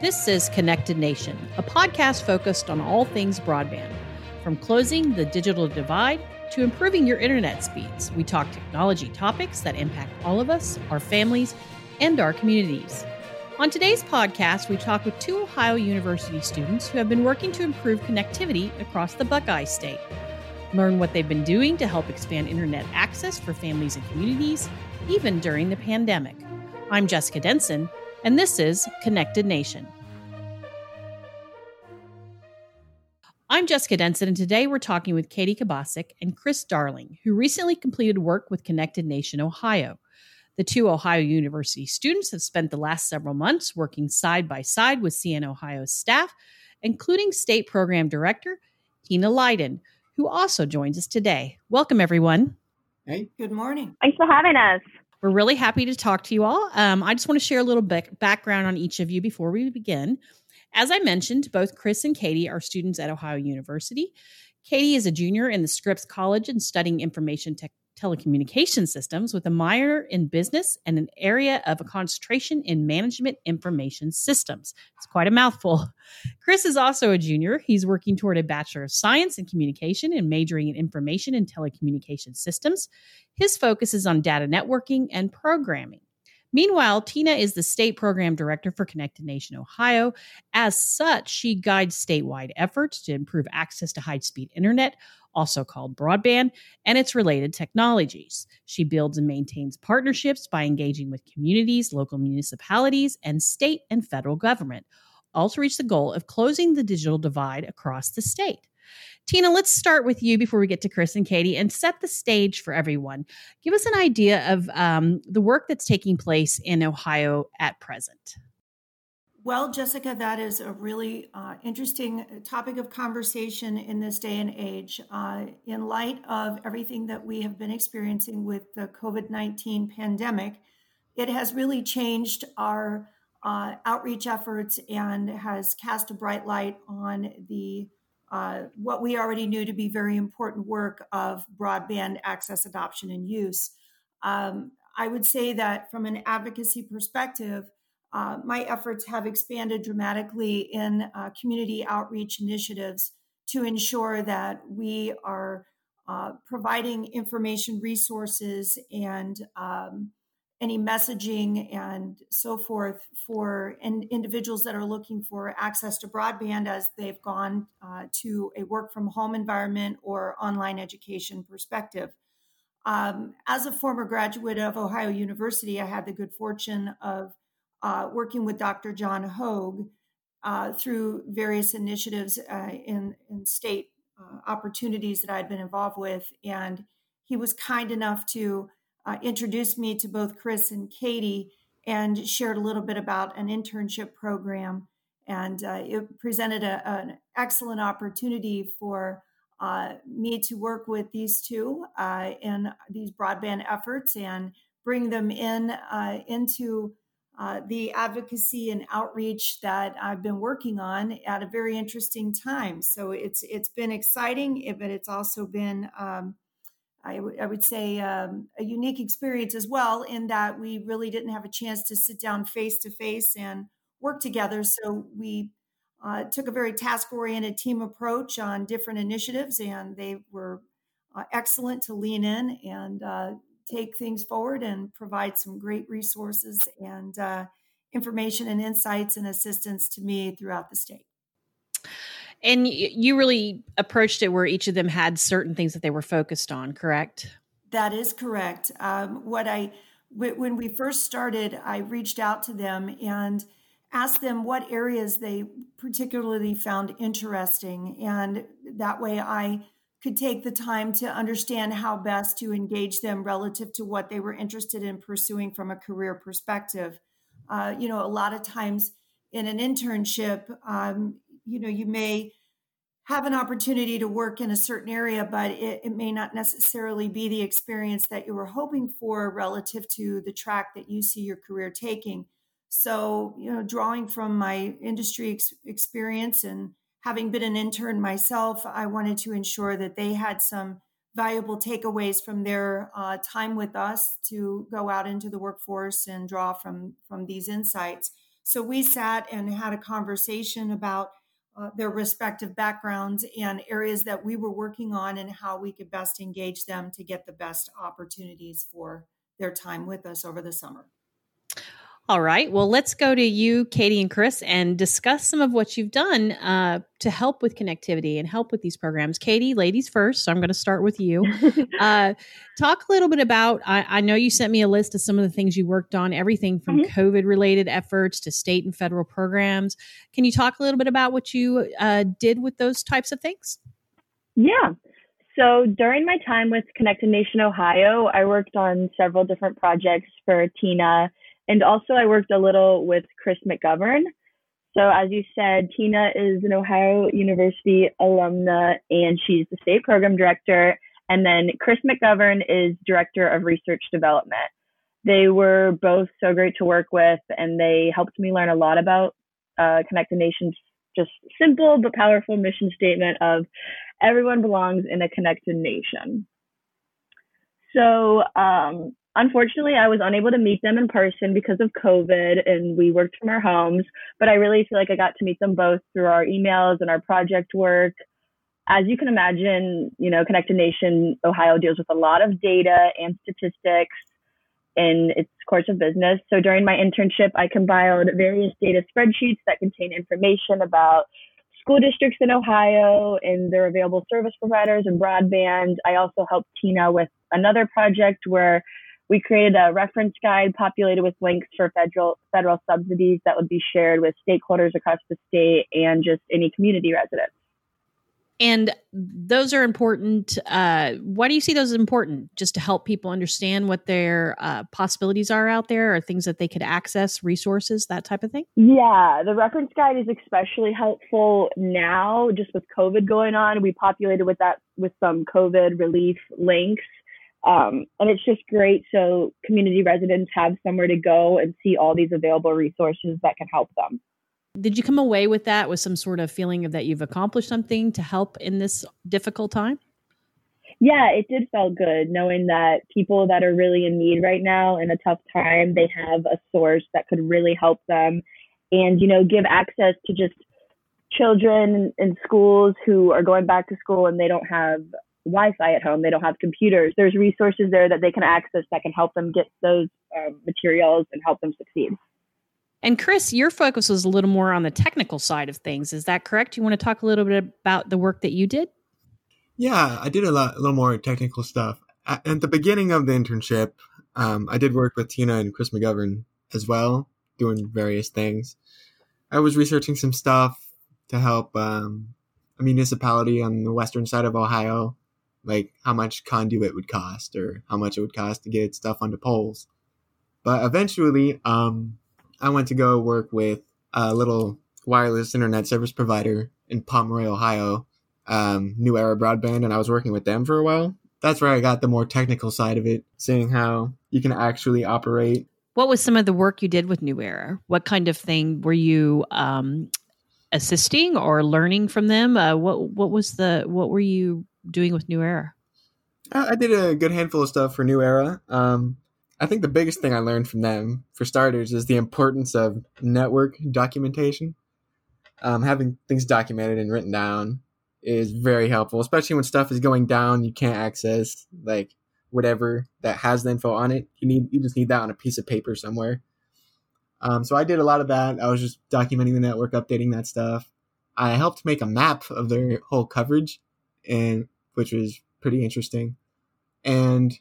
This is Connected Nation, a podcast focused on all things broadband. From closing the digital divide to improving your internet speeds, we talk technology topics that impact all of us, our families, and our communities. On today's podcast, we talk with two Ohio University students who have been working to improve connectivity across the Buckeye State. Learn what they've been doing to help expand internet access for families and communities, even during the pandemic. I'm Jessica Denson, and this is Connected Nation. I'm Jessica Denson, and today we're talking with Katie Kabasic and Chris Darling, who recently completed work with Connected Nation Ohio. The two Ohio University students have spent the last several months working side by side with CN Ohio's staff, including State Program Director Tina Lyden, who also joins us today. Welcome, everyone. Hey. Good morning. Thanks for having us. We're really happy to talk to you all. Um, I just want to share a little bit background on each of you before we begin. As I mentioned, both Chris and Katie are students at Ohio University. Katie is a junior in the Scripps College and studying information tech telecommunication systems with a minor in business and an area of a concentration in management information systems. It's quite a mouthful. Chris is also a junior. He's working toward a Bachelor of Science in Communication and majoring in Information and Telecommunication Systems. His focus is on data networking and programming. Meanwhile, Tina is the state program director for Connected Nation Ohio. As such, she guides statewide efforts to improve access to high speed internet, also called broadband, and its related technologies. She builds and maintains partnerships by engaging with communities, local municipalities, and state and federal government, all to reach the goal of closing the digital divide across the state. Tina, let's start with you before we get to Chris and Katie and set the stage for everyone. Give us an idea of um, the work that's taking place in Ohio at present. Well, Jessica, that is a really uh, interesting topic of conversation in this day and age. Uh, in light of everything that we have been experiencing with the COVID 19 pandemic, it has really changed our uh, outreach efforts and has cast a bright light on the uh, what we already knew to be very important work of broadband access, adoption, and use. Um, I would say that from an advocacy perspective, uh, my efforts have expanded dramatically in uh, community outreach initiatives to ensure that we are uh, providing information resources and um, any messaging and so forth for in, individuals that are looking for access to broadband as they've gone uh, to a work from home environment or online education perspective. Um, as a former graduate of Ohio University, I had the good fortune of uh, working with Dr. John Hogue uh, through various initiatives uh, in, in state uh, opportunities that I'd been involved with. And he was kind enough to uh, introduce me to both Chris and Katie and shared a little bit about an internship program. And uh, it presented a, an excellent opportunity for me to work with these two in these broadband efforts and bring them in into uh, the advocacy and outreach that I've been working on at a very interesting time. So it's it's been exciting, but it's also been um, I, w- I would say um, a unique experience as well in that we really didn't have a chance to sit down face to face and work together. So we uh, took a very task oriented team approach on different initiatives, and they were uh, excellent to lean in and uh, take things forward and provide some great resources and uh, information and insights and assistance to me throughout the state. And you really approached it where each of them had certain things that they were focused on, correct? That is correct. Um, what I when we first started, I reached out to them and asked them what areas they particularly found interesting, and that way I could take the time to understand how best to engage them relative to what they were interested in pursuing from a career perspective. Uh, you know, a lot of times in an internship, um, you know, you may have an opportunity to work in a certain area, but it, it, may not necessarily be the experience that you were hoping for relative to the track that you see your career taking. So, you know, drawing from my industry ex- experience and having been an intern myself, I wanted to ensure that they had some valuable takeaways from their uh, time with us to go out into the workforce and draw from from these insights. So we sat and had a conversation about uh, their respective backgrounds and areas that we were working on and how we could best engage them to get the best opportunities for their time with us over the summer. All right. Well, let's go to you, Katie and Chris, and discuss some of what you've done uh, to help with connectivity and help with these programs. Katie, ladies first. So I'm going to start with you. uh, talk a little bit about. I, I, know you sent me a list of some of the things you worked on, everything from mm-hmm. COVID related efforts to state and federal programs. Can you talk a little bit about what you uh, did with those types of things? Yeah. So during my time with Connected Nation Ohio, I worked on several different projects for Tina and also, I worked a little with Chris McGovern. So, as you said, Tina is an Ohio University alumna and she's the state program director. And then Chris McGovern is director of research development. They were both so great to work with, and they helped me learn a lot about uh, Connected Nation's just simple but powerful mission statement of everyone belongs in a connected nation. So, um, unfortunately, I was unable to meet them in person because of COVID and we worked from our homes. But I really feel like I got to meet them both through our emails and our project work. As you can imagine, you know, Connected Nation Ohio deals with a lot of data and statistics in its course of business. So during my internship, I compiled various data spreadsheets that contain information about school districts in Ohio and their available service providers and broadband. I also helped Tina with another project where we created a reference guide populated with links for federal federal subsidies that would be shared with stakeholders across the state and just any community residents. And those are important. Uh, why do you see those as important? Just to help people understand what their uh, possibilities are out there, or things that they could access, resources, that type of thing. Yeah, the reference guide is especially helpful now, just with COVID going on. We populated with that with some COVID relief links um, and it's just great so community residents have somewhere to go and see all these available resources that can help them. Did you come away with that with some sort of feeling of that you've accomplished something to help in this difficult time? Yeah, it did feel good knowing that people that are really in need right now in a tough time, they have a source that could really help them and, you know, give access to just children in schools who are going back to school and they don't have Wi-Fi at home, they don't have computers. There's resources there that they can access that can help them get those um, materials and help them succeed. And Chris, your focus was a little more on the technical side of things. Is that correct? You want to talk a little bit about the work that you did? Yeah, I did a lot, a little more technical stuff. At, the beginning of the internship, um, I did work with Tina and Chris McGovern as well, doing various things. I was researching some stuff to help um, a municipality on the western side of Ohio like how much conduit would cost or how much it would cost to get stuff onto poles. But eventually, um, I went to go work with a little wireless internet service provider in Pomeroy, Ohio, um, New Era Broadband, and I was working with them for a while. That's where I got the more technical side of it, seeing how you can actually operate. What was some of the work you did with New Era? What kind of thing were you um, assisting or learning from them? Uh, what what was the what were you doing with New Era? I did a good handful of stuff for New Era. Um, I think the biggest thing I learned from them, for starters, is the importance of network documentation. Um, having things documented and written down is very helpful, especially when stuff is going down. You can't access like whatever that has the info on it. You need you just need that on a piece of paper somewhere. Um, so I did a lot of that. I was just documenting the network, updating that stuff. I helped make a map of their whole coverage and which was pretty interesting. And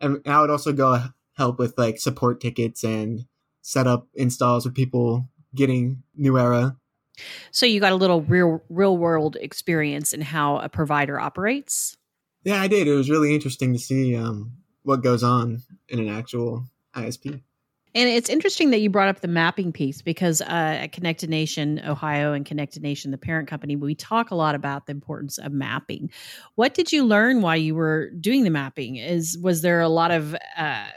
and I would also go help with like support tickets and set up installs with people getting New Era. So you got a little real real world experience in how a provider operates. Yeah, I did. It was really interesting to see um, what goes on in an actual ISP. And it's interesting that you brought up the mapping piece because uh, at Connected Nation Ohio and Connected Nation, the parent company, we talk a lot about the importance of mapping. What did you learn while you were doing the mapping? Is was there a lot of uh,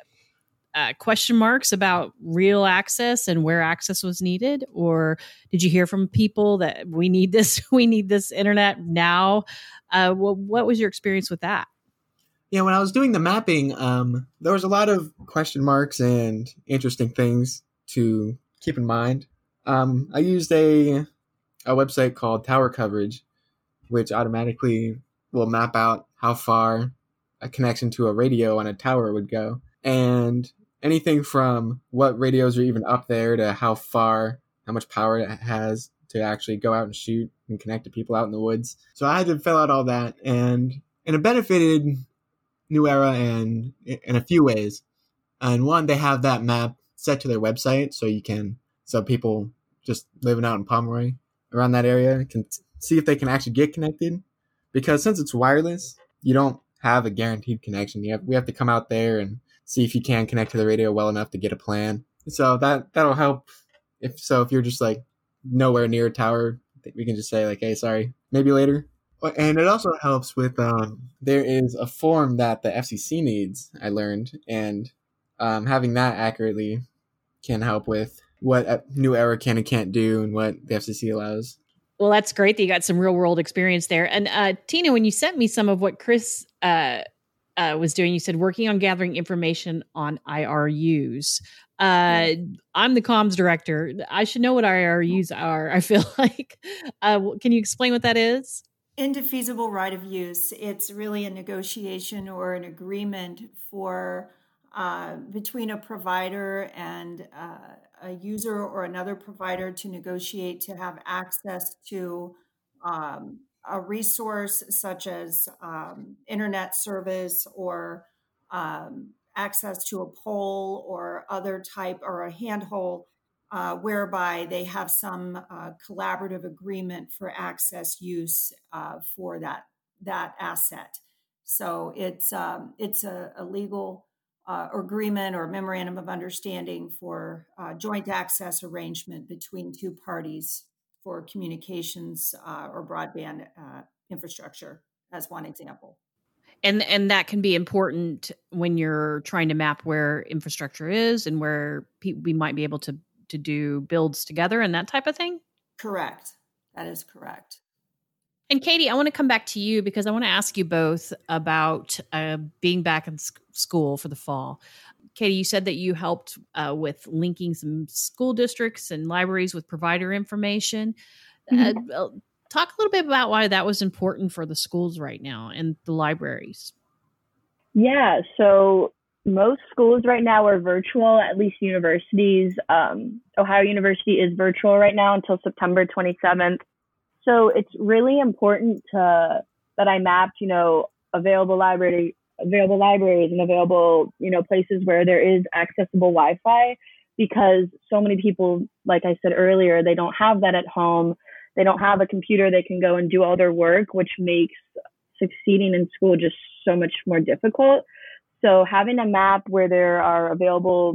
uh, question marks about real access and where access was needed, or did you hear from people that we need this, we need this internet now? Uh, what, what was your experience with that? Yeah, when I was doing the mapping, um, there was a lot of question marks and interesting things to keep in mind. Um, I used a a website called Tower Coverage, which automatically will map out how far a connection to a radio on a tower would go, and anything from what radios are even up there to how far, how much power it has to actually go out and shoot and connect to people out in the woods. So I had to fill out all that, and and it benefited New Era and in a few ways. And one, they have that map set to their website, so you can so people just living out in Pomeroy around that area can see if they can actually get connected. Because since it's wireless, you don't have a guaranteed connection. You have, we have to come out there and see if you can connect to the radio well enough to get a plan. So that that'll help. If so, if you're just like nowhere near a tower, we can just say like, "Hey, sorry, maybe later." And it also helps with um, there is a form that the FCC needs. I learned, and um, having that accurately can help with what New Era can and can't do, and what the FCC allows. Well, that's great that you got some real world experience there. And uh, Tina, when you sent me some of what Chris uh, uh, was doing, you said working on gathering information on IRUs. Uh, I'm the comms director. I should know what IRUs are. I feel like. Uh, can you explain what that is? Indefeasible right of use. It's really a negotiation or an agreement for uh, between a provider and uh, a user or another provider to negotiate to have access to um, a resource such as um, internet service or um, access to a pole or other type or a handhold uh, whereby they have some uh, collaborative agreement for access use uh, for that that asset. So it's um, it's a, a legal uh, agreement or memorandum of understanding for uh, joint access arrangement between two parties for communications uh, or broadband infrastructure, as one example. And and that can be important when you're trying to map where infrastructure is and where pe- we might be able to to do builds together and that type of thing. Correct. That is correct. And Katie, I want to come back to you because I want to ask you both about uh, being back in school for the fall. Katie, you said that you helped uh, with linking some school districts and libraries with provider information. Mm-hmm. Uh, talk a little bit about why that was important for the schools right now and the libraries. Yeah, so most schools right now are virtual, at least universities. Um, Ohio University is virtual right now until September 27th. So it's really important to that I mapped, you know, available library available libraries and available, you know, places where there is accessible Wi-Fi because so many people, like I said earlier, they don't have that at home. They don't have a computer they can go and do all their work, which makes succeeding in school just so much more difficult. So having a map where there are available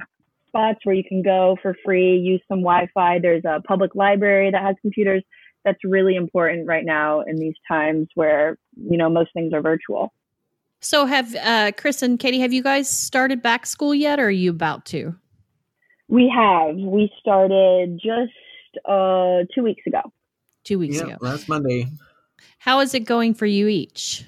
spots where you can go for free, use some Wi-Fi. There's a public library that has computers. That's really important right now in these times where you know most things are virtual. So have uh, chris and katie have you guys started back school yet or are you about to? We have. We started just uh two weeks ago. Two weeks ago. last monday. How is it going for you each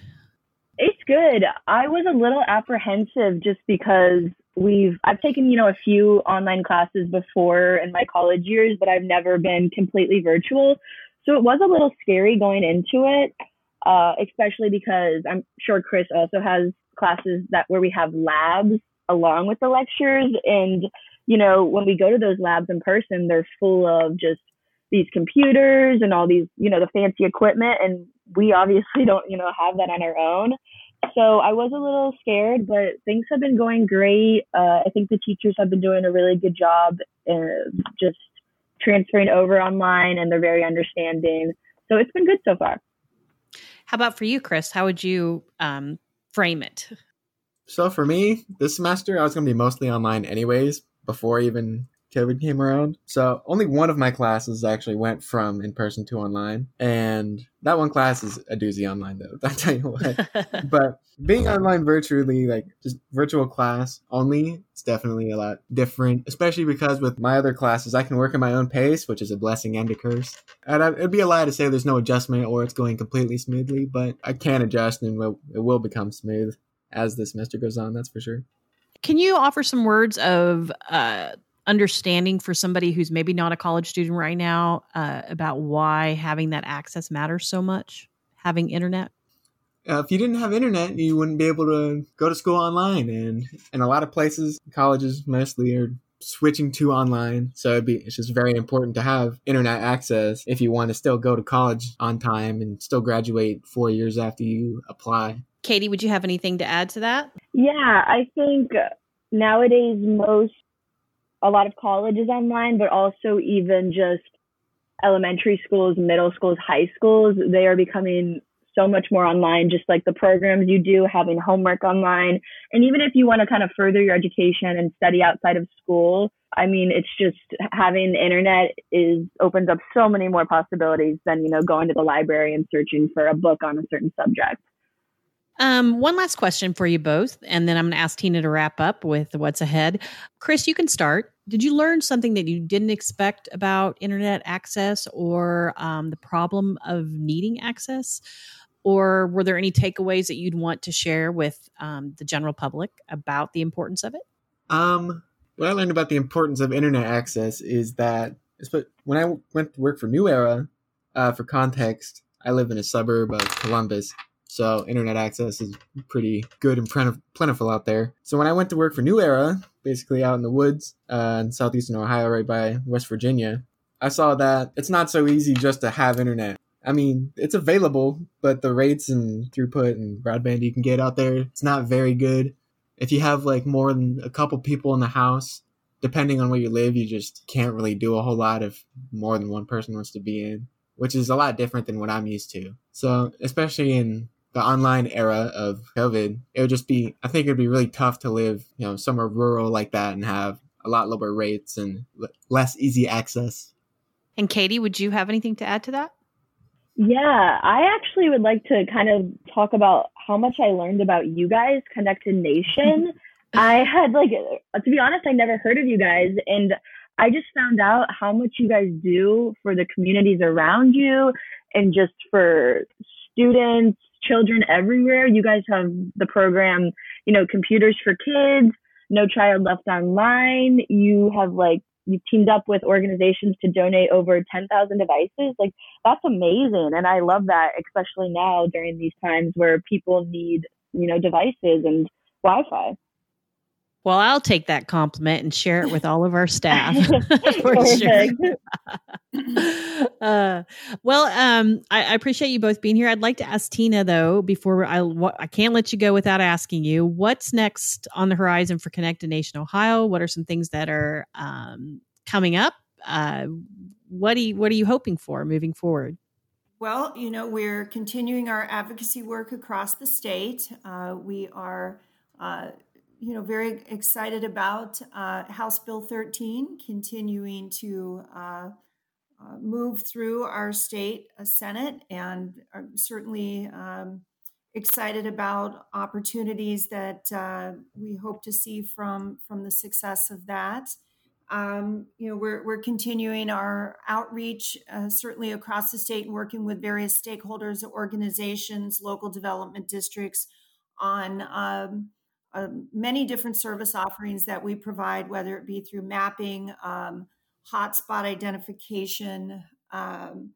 it's good i was a little apprehensive just because we've i've taken you know a few online classes before in my college years but i've never been completely virtual so it was a little scary going into it, uh, especially because I'm sure Chris also has classes that where we have labs along with the lectures. And, you know, when we go to those labs in person, they're full of just these computers and all these, you know, the fancy equipment. And we obviously don't, you know, have that on our own. So I was a little scared, but things have been going great. Uh, I think the teachers have been doing a really good job, uh, just transferring over online and they're very understanding. So it's been good so far. How about for you, Chris? How would you um, frame it? So for me, this semester I was going to be mostly online anyways before even COVID came around. So only one of my classes actually went from in person to online. And that one class is a doozy online though. I'll tell you what. but being online virtually, like just virtual class only, it's definitely a lot different. Especially because with my other classes, I can work at my own pace, which is a blessing and a curse. And I, it'd be a lie to say there's no adjustment or it's going completely smoothly, but I can adjust and it will become smooth as the semester goes on. That's for sure. Can you offer some words of uh, understanding for somebody who's maybe not a college student right now uh, about why having that access matters so much? Having internet. Uh, if you didn't have internet, you wouldn't be able to go to school online, and in a lot of places, colleges mostly are switching to online. So it'd be, it's just very important to have internet access if you want to still go to college on time and still graduate four years after you apply. Katie, would you have anything to add to that? Yeah, I think nowadays most a lot of colleges online, but also even just elementary schools, middle schools, high schools, they are becoming so much more online, just like the programs you do, having homework online. And even if you want to kind of further your education and study outside of school, I mean, it's just having the internet is opens up so many more possibilities than, you know, going to the library and searching for a book on a certain subject. Um, one last question for you both, and then I'm going to ask Tina to wrap up with what's ahead. Chris, you can start. Did you learn something that you didn't expect about internet access or um, the problem of needing access? or were there any takeaways that you'd want to share with um, the general public about the importance of it? Um, what I learned about the importance of internet access is that when I went to work for New Era, uh, for context, I live in a suburb of Columbus, so internet access is pretty good and plentiful out there. So when I went to work for New Era, basically out in the woods uh, in southeastern Ohio, right by West Virginia, I saw that it's not so easy just to have internet. I mean, it's available, but the rates and throughput and broadband you can get out there, it's not very good. If you have like more than a couple people in the house, depending on where you live, you just can't really do a whole lot if more than one person wants to be in, which is a lot different than what I'm used to. So, especially in the online era of COVID, it would just be, I think it'd be really tough to live, you know, somewhere rural like that and have a lot lower rates and less easy access. And Katie, would you have anything to add to that? Yeah, I actually would like to kind of talk about how much I learned about you guys, Connected Nation. I had like, to be honest, I never heard of you guys. And I just found out how much you guys do for the communities around you and just for students, children everywhere. You guys have the program, you know, Computers for Kids, No Child Left Online. You have like you've teamed up with organizations to donate over 10,000 devices. Like that's amazing. And I love that, especially now during these times where people need, you know, devices and Wi-Fi. Well, I'll take that compliment and share it with all of our staff. for uh, well, um, I, I, appreciate you both being here. I'd like to ask Tina though, before I, I can't let you go without asking you, what's next on the horizon for Connected Nation Ohio? What are some things that are um, coming up? Uh, what do you, what are you hoping for moving forward? Well, you know, we're continuing our advocacy work across the state. Uh, we are uh, you know, very excited about uh, House Bill 13 continuing to uh, uh, move through our state uh, Senate, and certainly um, excited about opportunities that uh, we hope to see from from the success of that. Um, you know, we're we're continuing our outreach uh, certainly across the state and working with various stakeholders, organizations, local development districts on. Um, uh, many different service offerings that we provide, whether it be through mapping, um, hotspot identification, um,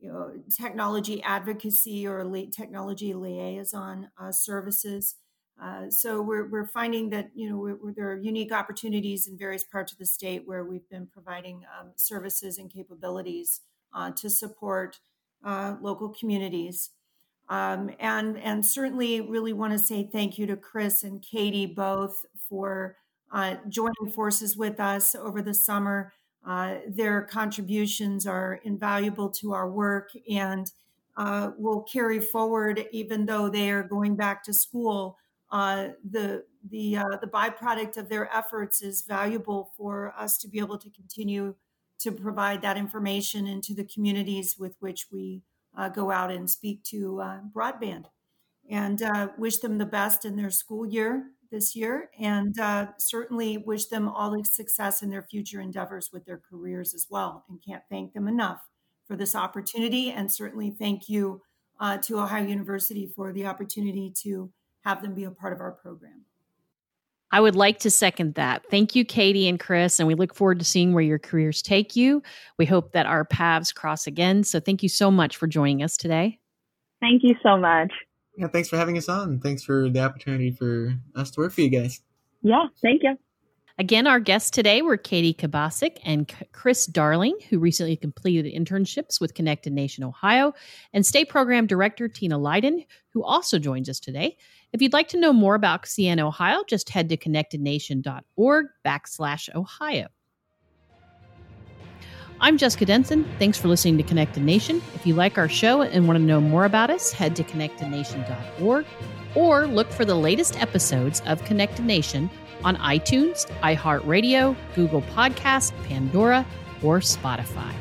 you know, technology advocacy or technology liaison uh, services. Uh, so we're, we're finding that you know we're, we're, there are unique opportunities in various parts of the state where we've been providing um, services and capabilities uh, to support uh, local communities. Um, and and certainly really want to say thank you to Chris and Katie both for uh, joining forces with us over the summer. Uh, their contributions are invaluable to our work and uh, will carry forward even though they are going back to school. Uh, the the uh, the byproduct of their efforts is valuable for us to be able to continue to provide that information into the communities with which we uh, go out and speak to uh, broadband. And uh, wish them the best in their school year this year and uh, certainly wish them all the success in their future endeavors with their careers as well and can't thank them enough for this opportunity and certainly thank you uh, to ohio university for the opportunity to have them be a part of our program I would like to second that. Thank you, Katie and Chris, and we look forward to seeing where your careers take you. We hope that our paths cross again. So thank you so much for joining us today. Thank you so much. Yeah, thanks for having us on. Thanks for the opportunity for us to work for you guys. Yeah, thank you. Again, our guests today were Katie Kabasic and Chris Darling, who recently completed internships with Connected Nation Ohio, and State Program Director Tina Lyden, who also joins us today. If you'd like to know more about CN Ohio, just head to connectednation.org backslash Ohio. I'm Jessica Denson. Thanks for listening to Connected Nation. If you like our show and want to know more about us, head to connectednation.org or look for the latest episodes of Connected Nation on iTunes, iHeartRadio, Google Podcast, Pandora, or Spotify.